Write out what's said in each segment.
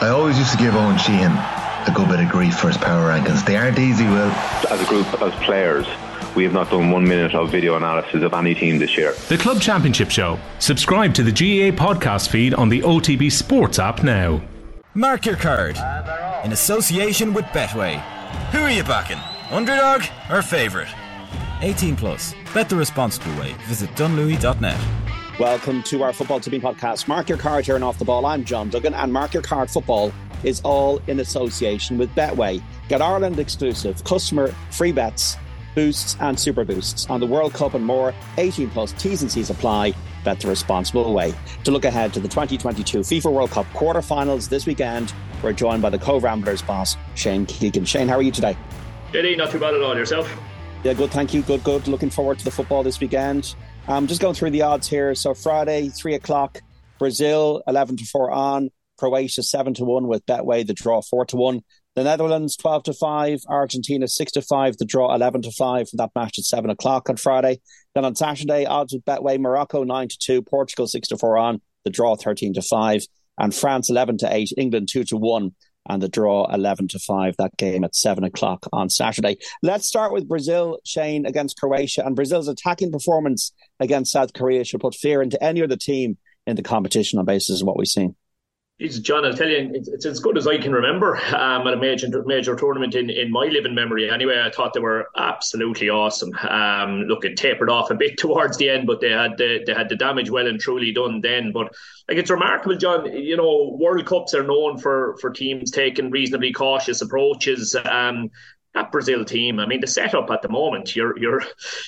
I always used to give Owen Sheehan a good bit of grief for his power rankings. They aren't easy, Will. As a group, as players, we have not done one minute of video analysis of any team this year. The Club Championship Show. Subscribe to the GAA podcast feed on the OTB Sports app now. Mark your card. In association with Betway. Who are you backing? Underdog or favourite? 18 plus. Bet the responsible way. Visit dunlewy.net. Welcome to our Football Tipping Podcast. Mark your card here and off the ball. I'm John Duggan, and Mark Your Card Football is all in association with Betway. Get Ireland exclusive customer free bets, boosts, and super boosts on the World Cup and more. 18 plus T's and C's apply. Bet the responsible way. To look ahead to the 2022 FIFA World Cup quarterfinals this weekend, we're joined by the Cobh Ramblers boss, Shane Keegan. Shane, how are you today? Eddie, not too bad at all. Yourself? Yeah, good. Thank you. Good, good. Looking forward to the football this weekend. Um, just going through the odds here. So Friday, three o'clock, Brazil eleven to four on, Croatia seven to one with Betway, the draw four to one. The Netherlands twelve to five, Argentina six to five, the draw eleven to five. That match at seven o'clock on Friday. Then on Saturday, odds with Betway, Morocco nine to two, Portugal six to four on, the draw thirteen to five, and France eleven to eight, England two to one and the draw 11 to 5 that game at 7 o'clock on saturday. Let's start with brazil shane against croatia. And brazil's attacking performance against south korea should put fear into any other team in the competition on basis of what we've seen John, I'll tell you, it's, it's as good as I can remember um, at a major major tournament in, in my living memory. Anyway, I thought they were absolutely awesome. Um, look, it tapered off a bit towards the end, but they had the, they had the damage well and truly done then. But like it's remarkable, John. You know, World Cups are known for for teams taking reasonably cautious approaches. Um, that Brazil team. I mean, the setup at the moment, you're you're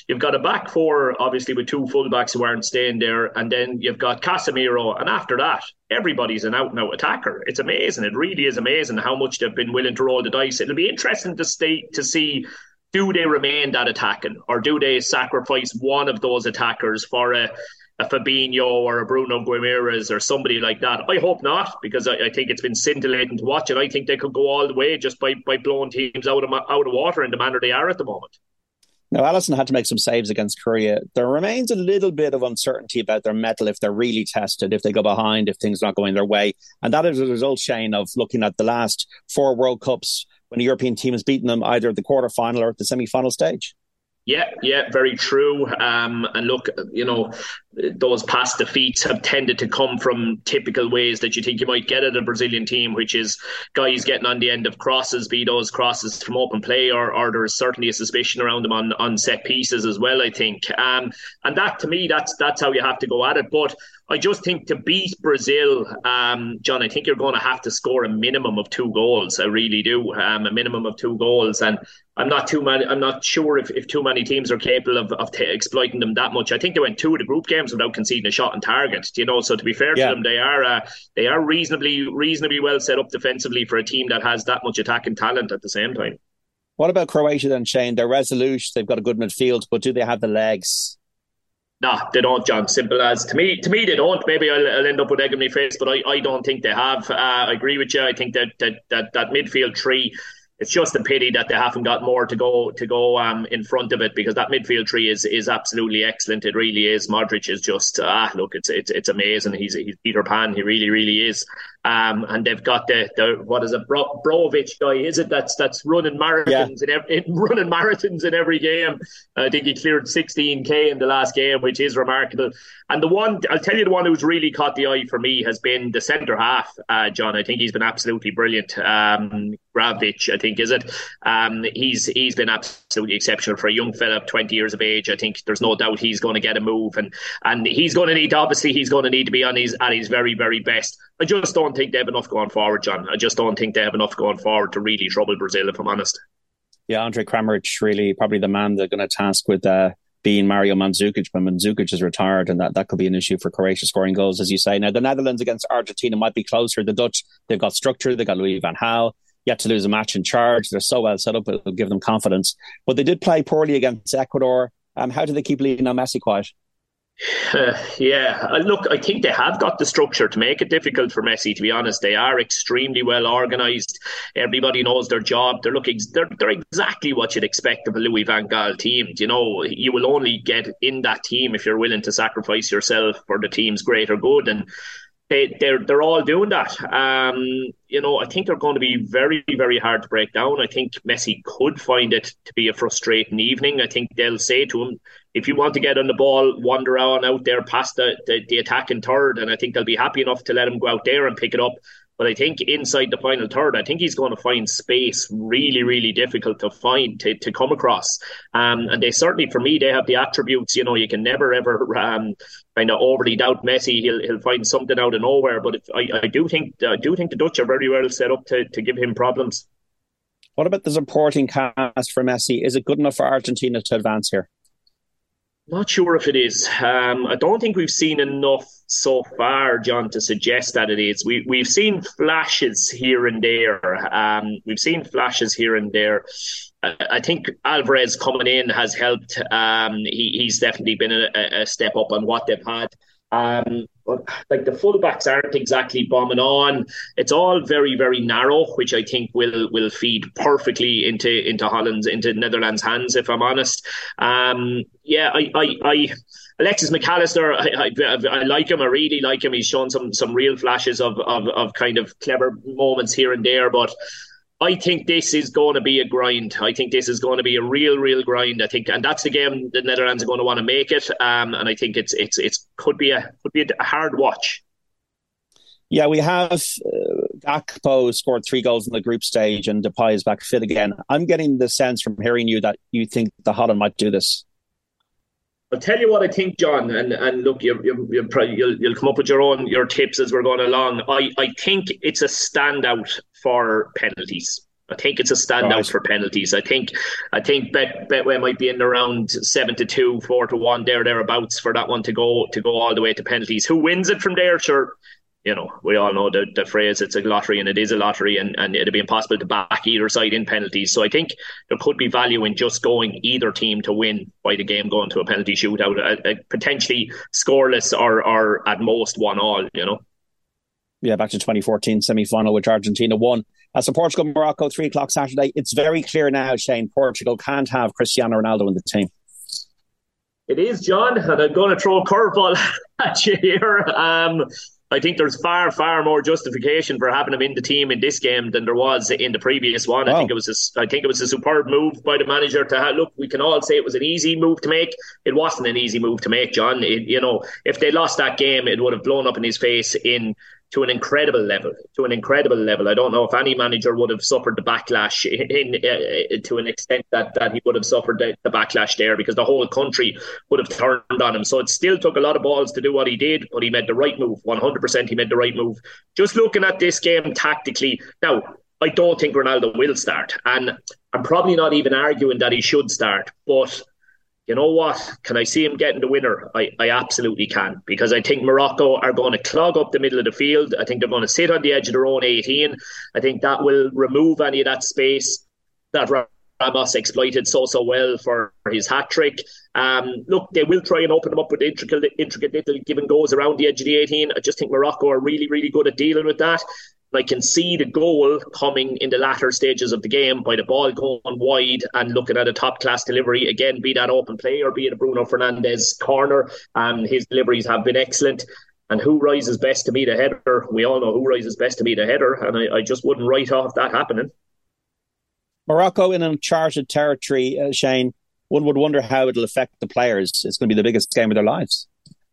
you've got a back four, obviously with two fullbacks who aren't staying there, and then you've got Casemiro, and after that, everybody's an out and out attacker. It's amazing. It really is amazing how much they've been willing to roll the dice. It'll be interesting to stay to see. Do they remain that attacking, or do they sacrifice one of those attackers for a a Fabinho or a Bruno Guimaraes or somebody like that. I hope not, because I, I, think it's been scintillating to watch, and I think they could go all the way just by, by blowing teams out of out of water in the manner they are at the moment. Now, Alisson had to make some saves against Korea. There remains a little bit of uncertainty about their mettle if they're really tested, if they go behind, if things not going their way. And that is a result, Shane, of looking at the last four World Cups when a European team has beaten them either at the quarter final or at the semi final stage. Yeah, yeah, very true. Um, and look, you know, those past defeats have tended to come from typical ways that you think you might get at a Brazilian team, which is guys getting on the end of crosses, be those crosses from open play, or, or there is certainly a suspicion around them on, on set pieces as well. I think, um, and that to me, that's that's how you have to go at it. But I just think to beat Brazil, um, John, I think you're going to have to score a minimum of two goals. I really do, um, a minimum of two goals, and I'm not too many. I'm not sure if, if too many teams are capable of, of t- exploiting them that much. I think they went two of the group games without conceding a shot on target. You know, so to be fair yeah. to them, they are uh, they are reasonably reasonably well set up defensively for a team that has that much attacking talent at the same time. What about Croatia then, Shane? They're resolute. They've got a good midfield, but do they have the legs? Nah, they don't, John. Simple as to me. To me, they don't. Maybe I'll, I'll end up with egg in my face, but I, I don't think they have. Uh, I agree with you. I think that that that, that midfield three it's just a pity that they haven't got more to go to go um, in front of it because that midfield tree is is absolutely excellent. It really is. Modric is just ah look, it's it's it's amazing. He's he's Peter Pan. He really really is. Um, and they've got the, the what is it, Bro, guy? Is it that's that's running marathons yeah. in, every, in running marathons in every game? I think he cleared 16k in the last game, which is remarkable. And the one I'll tell you, the one who's really caught the eye for me has been the centre half, uh, John. I think he's been absolutely brilliant. Um, I think, is it? Um, he's he's been absolutely exceptional for a young fella, 20 years of age. I think there's no doubt he's going to get a move, and and he's going to need obviously he's going to need to be on his at his very very best. I just don't think they have enough going forward, John. I just don't think they have enough going forward to really trouble Brazil, if I'm honest. Yeah, Andre Kramaric really probably the man they're going to task with uh, being Mario Mandzukic, but Mandzukic is retired, and that, that could be an issue for Croatia scoring goals, as you say. Now, the Netherlands against Argentina might be closer. The Dutch, they've got structure, they've got Louis van Gaal, yet to lose a match in charge. They're so well set up, it'll give them confidence. But they did play poorly against Ecuador. Um, how do they keep Lionel Messi quiet? Uh, yeah, uh, look, I think they have got the structure to make it difficult for Messi. To be honest, they are extremely well organised. Everybody knows their job. They're looking, they're, they're exactly what you'd expect of a Louis Van Gaal team. You know, you will only get in that team if you're willing to sacrifice yourself for the team's greater good. And they, they're they're all doing that. Um, you know, I think they're going to be very very hard to break down. I think Messi could find it to be a frustrating evening. I think they'll say to him, if you want to get on the ball, wander on out there past the, the, the attacking third, and I think they'll be happy enough to let him go out there and pick it up. But I think inside the final third, I think he's going to find space really, really difficult to find to, to come across. Um, and they certainly, for me, they have the attributes. You know, you can never ever um, kind of overly doubt Messi. He'll he'll find something out of nowhere. But if, I, I do think I do think the Dutch are very well set up to to give him problems. What about the supporting cast for Messi? Is it good enough for Argentina to advance here? Not sure if it is. Um, I don't think we've seen enough so far, John, to suggest that it is. We we've seen flashes here and there. Um, we've seen flashes here and there. I, think Alvarez coming in has helped. Um, he, he's definitely been a, a, step up on what they've had. Um, like the fullbacks aren't exactly bombing on. It's all very, very narrow, which I think will will feed perfectly into into Holland's into Netherlands' hands. If I'm honest, um, yeah, I, I, I Alexis Mac Allister, I, I, I, like him. I really like him. He's shown some some real flashes of, of of kind of clever moments here and there, but I think this is going to be a grind. I think this is going to be a real, real grind. I think, and that's the game the Netherlands are going to want to make it. Um, and I think it's it's it's could be a could be a hard watch. Yeah, we have uh, Gakpo scored three goals in the group stage, and Depay is back fit again. I'm getting the sense from hearing you that you think the Holland might do this. I'll tell you what I think, John, and, and look, you, you, you, you'll, you'll come up with your own your tips as we're going along. I, I think it's a standout for penalties. I think it's a standout right. for penalties. I think I think Bet Betway might be in around seven to two, four to one, there thereabouts for that one to go to go all the way to penalties. Who wins it from there? Sure, you know, we all know the, the phrase it's a lottery and it is a lottery and, and it'd be impossible to back either side in penalties. So I think there could be value in just going either team to win by the game going to a penalty shootout, a, a potentially scoreless or, or at most one all, you know. Yeah, back to 2014 semi final, which Argentina won. As for Portugal Morocco, three o'clock Saturday, it's very clear now, Shane, Portugal can't have Cristiano Ronaldo in the team. It is, John, and I'm going to throw a curveball at you here. Um, I think there's far, far more justification for having him in the team in this game than there was in the previous one. Wow. I think it was a, I think it was a superb move by the manager to have, look. We can all say it was an easy move to make. It wasn't an easy move to make, John. It, you know, if they lost that game, it would have blown up in his face in to an incredible level. To an incredible level. I don't know if any manager would have suffered the backlash in, uh, to an extent that, that he would have suffered the, the, backlash there because the whole country would have turned on him. So it still took a lot of balls to do what he did, but he made the right move. 100% he made the right move. Just looking at this game tactically. Now, I don't think Ronaldo will start. And I'm probably not even arguing that he should start, but you know what? Can I see him getting the winner? I, I absolutely can because I think Morocco are going to clog up the middle of the field. I think they're going to sit on the edge of their own 18. I think that will remove any of that space that Ramos exploited so so well for his hat trick. Um, look, they will try and open them up with intricate, intricate little given goes around the edge of the 18. I just think Morocco are really, really good at dealing with that. I can see the goal coming in the latter stages of the game by the ball going wide and looking at a top class delivery. Again, be that open play or be it a Bruno Fernandes corner. Um, his deliveries have been excellent. And who rises best to meet a header? We all know who rises best to meet a header. And I, I just wouldn't write off that happening. Morocco in uncharted territory, uh, Shane. One would wonder how it'll affect the players. It's going to be the biggest game of their lives.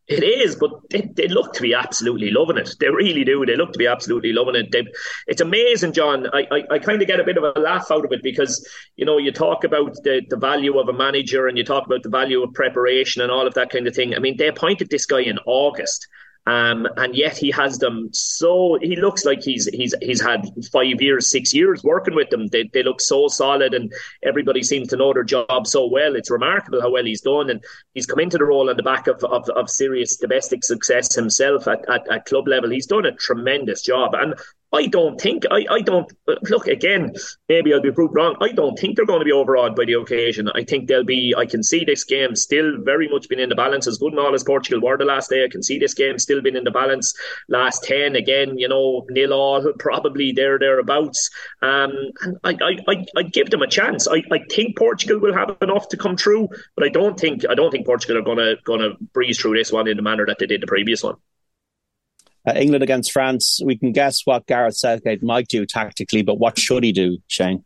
It is, but they, they look to be absolutely loving it. They really do. They look to be absolutely loving it. They, it's amazing, John. I, I, I kind of get a bit of a laugh out of it because, you know, you talk about the, the value of a manager and you talk about the value of preparation and all of that kind of thing. I mean, they appointed this guy in August um, and yet he has them so he looks like he's he's he's had five years, six years working with them. They they look so solid, and everybody seems to know their job so well. It's remarkable how well he's done, and he's come into the role on the back of of, of serious domestic success himself at, at, at club level. He's done a tremendous job, and I don't think I, I don't look again. Maybe I'll be proved wrong. I don't think they're going to be overawed by the occasion. I think they'll be. I can see this game still very much been in the balance. As good and all as Portugal were the last day, I can see this game still been in the balance. Last ten again, you know, nil all probably there thereabouts. Um, and I I I I'd give them a chance. I, I think Portugal will have enough to come through, but I don't think I don't think Portugal are going to breeze through this one in the manner that they did the previous one. Uh, England against France, we can guess what Gareth Southgate might do tactically, but what should he do, Shane?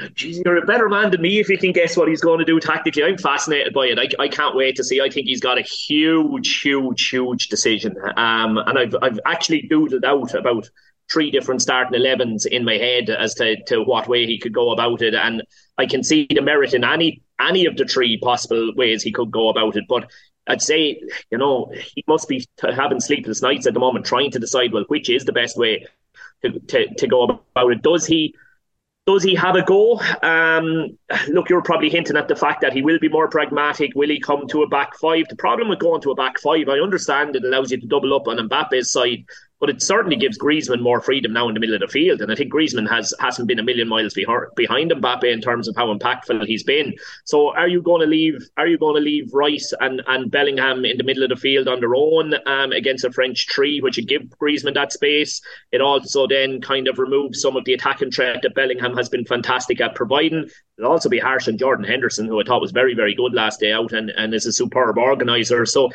Jeez, you're a better man than me if you can guess what he's going to do tactically. I'm fascinated by it. I, I can't wait to see. I think he's got a huge, huge, huge decision. Um, and I've I've actually doodled out about three different starting 11s in my head as to, to what way he could go about it. And I can see the merit in any any of the three possible ways he could go about it. But I'd say, you know, he must be having sleepless nights at the moment, trying to decide, well, which is the best way to, to, to go about it. Does he does he have a go? Um, look, you're probably hinting at the fact that he will be more pragmatic. Will he come to a back five? The problem with going to a back five, I understand it allows you to double up on Mbappe's side, but it certainly gives Griezmann more freedom now in the middle of the field. And I think Griezmann has hasn't been a million miles behind Mbappe in terms of how impactful he's been. So are you going to leave? Are you going to leave Rice and, and Bellingham in the middle of the field on their own um, against a French tree, which would give Griezmann that space? It also then kind of removes some of the attacking threat that Bellingham has been fantastic at providing. It'll also be harsh on Jordan Henderson, who I thought was very, very good last day out and, and is a superb organiser. So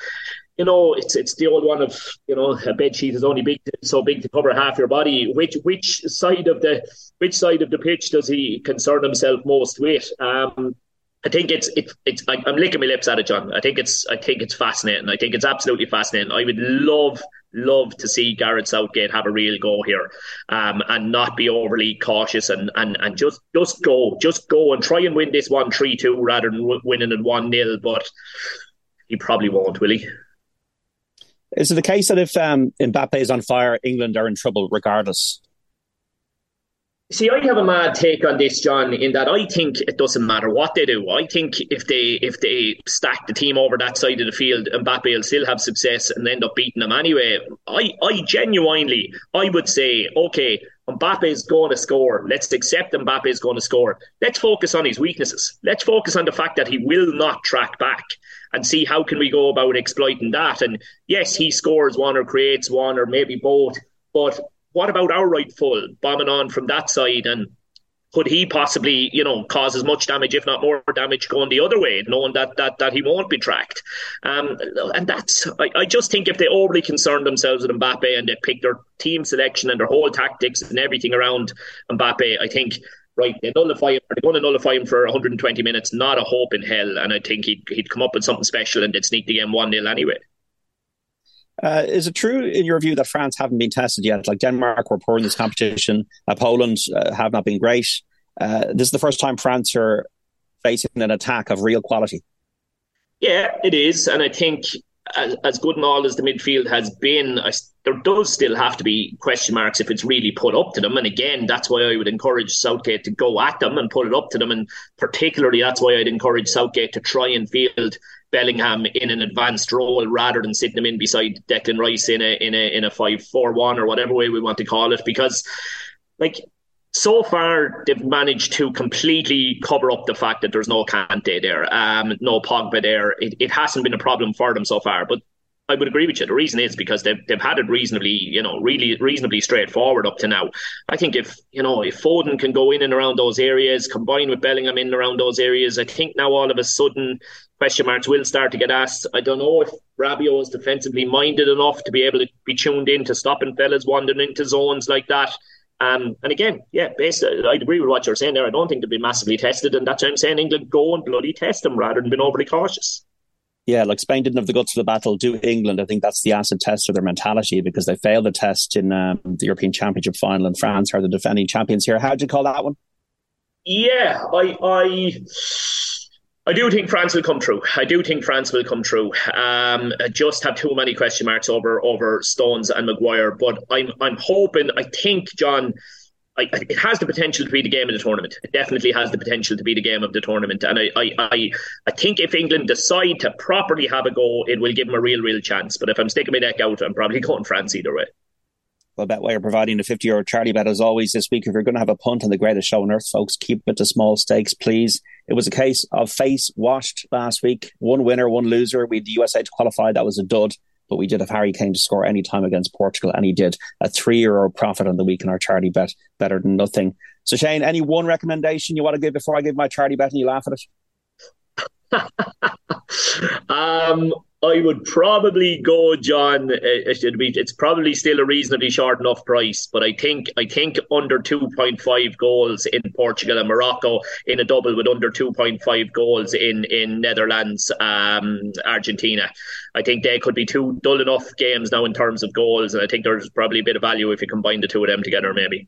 you know, it's it's the old one of you know a bed sheet is only big so big to cover half your body. Which which side of the which side of the pitch does he concern himself most with? Um, I think it's it's it's I'm licking my lips at it, John. I think it's I think it's fascinating. I think it's absolutely fascinating. I would love love to see Gareth Southgate have a real go here, um, and not be overly cautious and and and just just go just go and try and win this one three two rather than winning it one 0 But he probably won't, will he? Is it the case that if um, Mbappe is on fire, England are in trouble regardless? See, I have a mad take on this, John, in that I think it doesn't matter what they do. I think if they if they stack the team over that side of the field, Mbappe will still have success and end up beating them anyway. I, I genuinely, I would say, okay, Mbappe is going to score. Let's accept Mbappe is going to score. Let's focus on his weaknesses. Let's focus on the fact that he will not track back and see how can we go about exploiting that. And yes, he scores one or creates one or maybe both, but what about our right full bombing on from that side and could he possibly, you know, cause as much damage, if not more damage, going the other way, knowing that that that he won't be tracked? Um, and that's, I, I, just think if they overly concern themselves with Mbappe and they pick their team selection and their whole tactics and everything around Mbappe, I think right, they nullify him, they're going to nullify him for 120 minutes, not a hope in hell. And I think he'd, he'd come up with something special and they'd sneak the game 1 0 anyway. Uh, is it true, in your view, that France haven't been tested yet? Like Denmark were poor in this competition, uh, Poland uh, have not been great. Uh, this is the first time France are facing an attack of real quality. Yeah, it is, and I think as, as good and all as the midfield has been, I, there does still have to be question marks if it's really put up to them. And again, that's why I would encourage Southgate to go at them and put it up to them. And particularly, that's why I'd encourage Southgate to try and field Bellingham in an advanced role rather than sitting him in beside Declan Rice in a in a in a five four one or whatever way we want to call it. Because, like so far they've managed to completely cover up the fact that there's no Kante there, um, no Pogba there. It, it hasn't been a problem for them so far, but I would agree with you. The reason is because they've they've had it reasonably, you know, really reasonably straightforward up to now. I think if you know if Foden can go in and around those areas, combined with Bellingham in and around those areas, I think now all of a sudden question marks will start to get asked. I don't know if Rabiot is defensively minded enough to be able to be tuned in to stopping fellas wandering into zones like that. Um, and again, yeah, based, I'd agree with what you're saying there. I don't think they'll be massively tested, and that's why I'm saying England go and bloody test them rather than being overly cautious. Yeah, like Spain didn't have the guts for the battle. Do England? I think that's the acid test of their mentality because they failed the test in um, the European Championship final, and France are the defending champions here. How'd you call that one? Yeah, I, I I do think France will come through. I do think France will come through. Um, I just have too many question marks over over Stones and Maguire, but I'm I'm hoping. I think John. It has the potential to be the game of the tournament. It definitely has the potential to be the game of the tournament. And I, I, I, I think if England decide to properly have a go, it will give them a real, real chance. But if I'm sticking my neck out, I'm probably going France either way. Well, Betway are providing a 50 euro charity bet as always this week. If you're going to have a punt on the greatest show on earth, folks, keep it to small stakes, please. It was a case of face washed last week. One winner, one loser. We had the USA to qualify. That was a dud. But we did have Harry Kane to score any time against Portugal, and he did a three euro profit on the week in our charity bet. Better than nothing. So, Shane, any one recommendation you want to give before I give my charity bet and you laugh at it? um, I would probably go, John. It's probably still a reasonably short enough price, but I think I think under two point five goals in Portugal and Morocco in a double with under two point five goals in in Netherlands, um, Argentina. I think they could be two dull enough games now in terms of goals, and I think there's probably a bit of value if you combine the two of them together, maybe.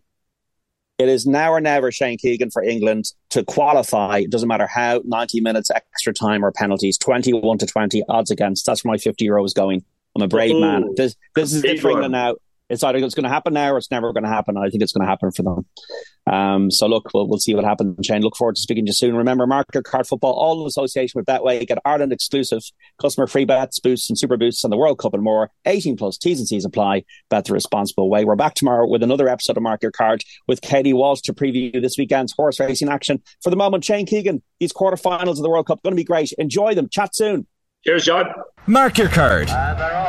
It is now or never, Shane Keegan, for England to qualify. It doesn't matter how, 90 minutes extra time or penalties, 21 to 20 odds against. That's where my 50 euros going. I'm a brave Ooh, man. This, this is it for England now it's either it's going to happen now or it's never going to happen. I think it's going to happen for them. Um, so look, we'll, we'll see what happens. Shane, look forward to speaking to you soon. Remember, mark your card football, all in association with Betway. Get Ireland exclusive customer free bets, boosts, and super boosts on the World Cup and more. 18 plus T's and C's apply. Bet the responsible way. We're back tomorrow with another episode of Mark Your Card with Katie Walsh to preview this weekend's horse racing action. For the moment, Shane Keegan, these quarterfinals of the World Cup going to be great. Enjoy them. Chat soon. Cheers, John. Mark your card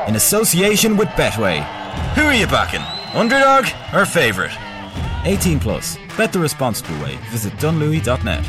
in association with Betway. Who are you backing? Underdog or favourite? 18 plus. Bet the responsible way. Visit dunlewy.net.